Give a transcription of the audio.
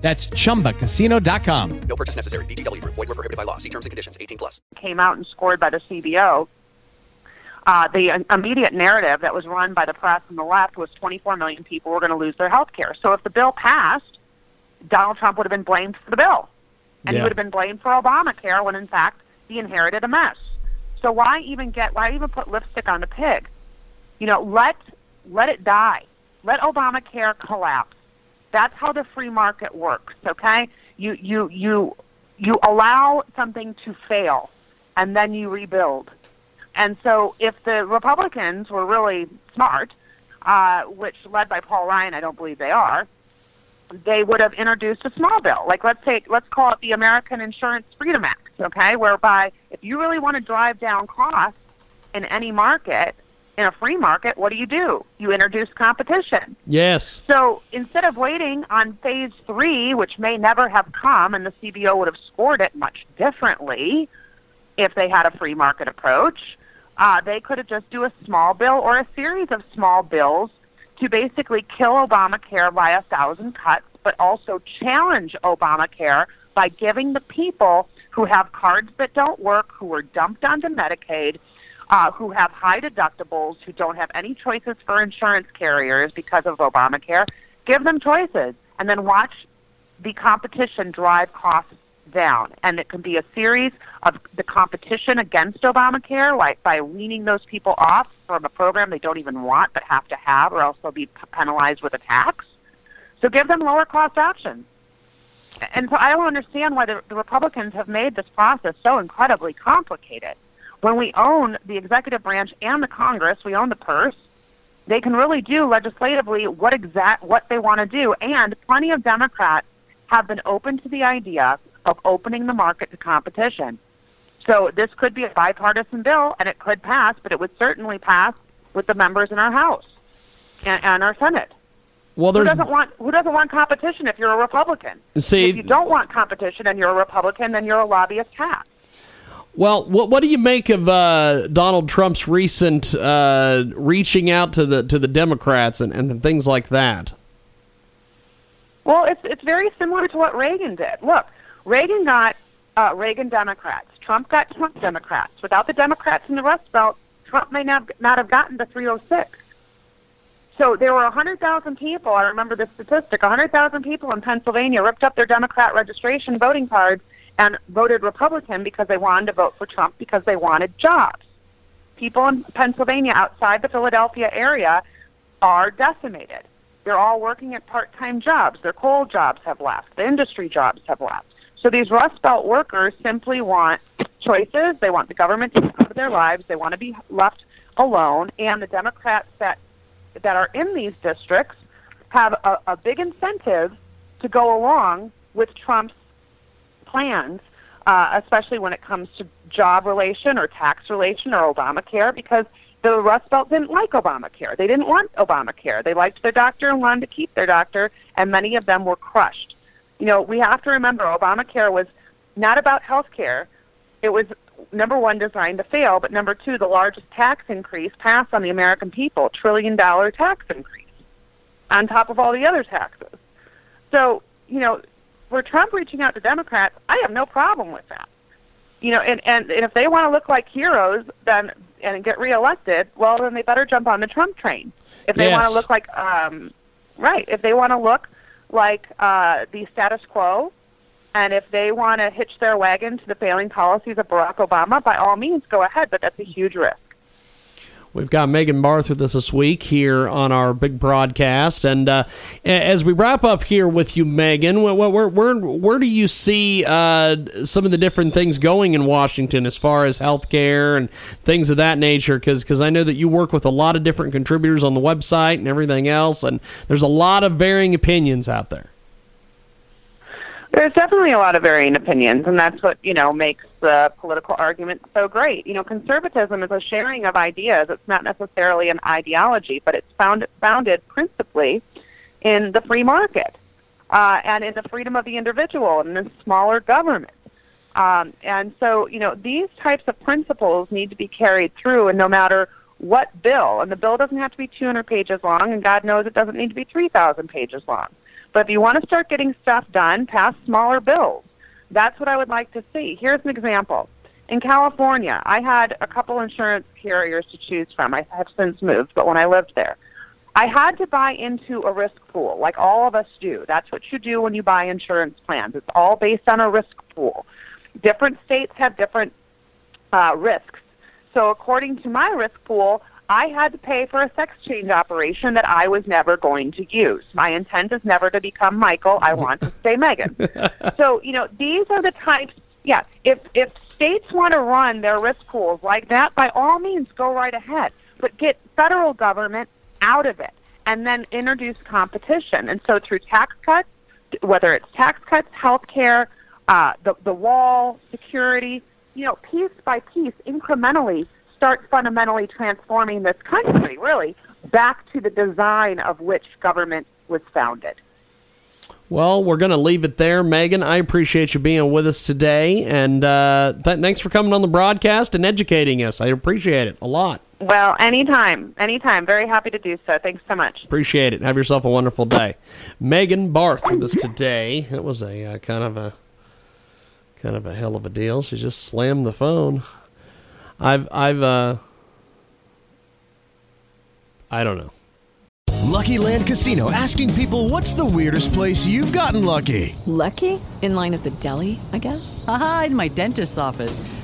That's chumbacasino.com. No purchase necessary. VGW Group. Void were prohibited by law. See terms and conditions. 18 plus. came out and scored by the CBO. Uh, the immediate narrative that was run by the press and the left was 24 million people were going to lose their health care. So if the bill passed, Donald Trump would have been blamed for the bill. And he would have been blamed for Obamacare when, in fact, he inherited a mess. So why even get, why even put lipstick on the pig? You know, let, let it die. Let Obamacare collapse. That's how the free market works, okay? You, you, you, you allow something to fail and then you rebuild. And so if the Republicans were really smart, uh, which led by Paul Ryan, I don't believe they are, they would have introduced a small bill. Like let's take let's call it the American Insurance Freedom Act, okay, whereby if you really want to drive down costs in any market, in a free market, what do you do? You introduce competition. Yes. So instead of waiting on phase three, which may never have come, and the CBO would have scored it much differently if they had a free market approach, uh, they could have just do a small bill or a series of small bills to basically kill Obamacare by a thousand cuts, but also challenge Obamacare by giving the people who have cards that don't work, who are dumped onto Medicaid, uh, who have high deductibles, who don't have any choices for insurance carriers because of Obamacare, give them choices and then watch the competition drive costs down. And it can be a series of the competition against Obamacare, like by weaning those people off from a program they don't even want but have to have, or else they'll be penalized with a tax. So give them lower cost options. And so I don't understand why the, the Republicans have made this process so incredibly complicated. When we own the executive branch and the Congress, we own the purse. They can really do legislatively what exact what they want to do, and plenty of Democrats have been open to the idea of opening the market to competition. So this could be a bipartisan bill, and it could pass, but it would certainly pass with the members in our House and, and our Senate. Well, Who doesn't want Who doesn't want competition if you're a Republican? See- if you don't want competition and you're a Republican, then you're a lobbyist hat. Well. What what do you make of uh, Donald Trump's recent uh, reaching out to the to the Democrats and, and things like that? Well, it's it's very similar to what Reagan did. Look, Reagan got uh, Reagan Democrats. Trump got Trump Democrats. Without the Democrats in the Rust Belt, Trump may not not have gotten the 306. So there were 100,000 people. I remember the statistic. 100,000 people in Pennsylvania ripped up their Democrat registration voting cards and voted Republican because they wanted to vote for Trump because they wanted jobs. People in Pennsylvania outside the Philadelphia area are decimated. They're all working at part-time jobs. Their coal jobs have left. The industry jobs have left. So these Rust Belt workers simply want choices. They want the government to out of their lives. They want to be left alone. And the Democrats that that are in these districts have a, a big incentive to go along with Trump's plans, uh, especially when it comes to job relation or tax relation or Obamacare, because the Rust Belt didn't like Obamacare. They didn't want Obamacare. They liked their doctor and wanted to keep their doctor, and many of them were crushed. You know, we have to remember Obamacare was not about health care. It was number one designed to fail, but number two, the largest tax increase passed on the American people, trillion dollar tax increase, on top of all the other taxes. So, you know, for Trump reaching out to Democrats, I have no problem with that. You know, and, and, and if they want to look like heroes then and get reelected, well then they better jump on the Trump train. If they want to look like um right, if they want to look like uh the status quo and if they want to hitch their wagon to the failing policies of Barack Obama, by all means go ahead, but that's a huge risk. We've got Megan Barth with us this week here on our big broadcast, and uh, as we wrap up here with you, Megan, where where where, where do you see uh, some of the different things going in Washington as far as healthcare and things of that nature? Because I know that you work with a lot of different contributors on the website and everything else, and there's a lot of varying opinions out there. There's definitely a lot of varying opinions, and that's what you know makes the political argument so great. You know, conservatism is a sharing of ideas. It's not necessarily an ideology, but it's found, founded principally in the free market uh, and in the freedom of the individual and in smaller government. Um, and so, you know, these types of principles need to be carried through, and no matter what bill, and the bill doesn't have to be 200 pages long, and God knows it doesn't need to be 3,000 pages long. But if you want to start getting stuff done, pass smaller bills. That's what I would like to see. Here's an example. In California, I had a couple insurance carriers to choose from. I have since moved, but when I lived there, I had to buy into a risk pool, like all of us do. That's what you do when you buy insurance plans. It's all based on a risk pool. Different states have different uh, risks. So, according to my risk pool, I had to pay for a sex change operation that I was never going to use. My intent is never to become Michael. I want to stay Megan. so, you know, these are the types. Yeah, if if states want to run their risk pools like that, by all means, go right ahead. But get federal government out of it, and then introduce competition. And so, through tax cuts, whether it's tax cuts, health care, uh, the the wall, security, you know, piece by piece, incrementally start fundamentally transforming this country, really, back to the design of which government was founded. Well, we're going to leave it there. Megan, I appreciate you being with us today. And uh, th- thanks for coming on the broadcast and educating us. I appreciate it a lot. Well, anytime, anytime. Very happy to do so. Thanks so much. Appreciate it. Have yourself a wonderful day. Megan Barth with us today. It was a uh, kind of a kind of a hell of a deal. She just slammed the phone. I've I've uh I don't know. Lucky Land Casino asking people what's the weirdest place you've gotten lucky? Lucky? In line at the deli, I guess? Aha, in my dentist's office.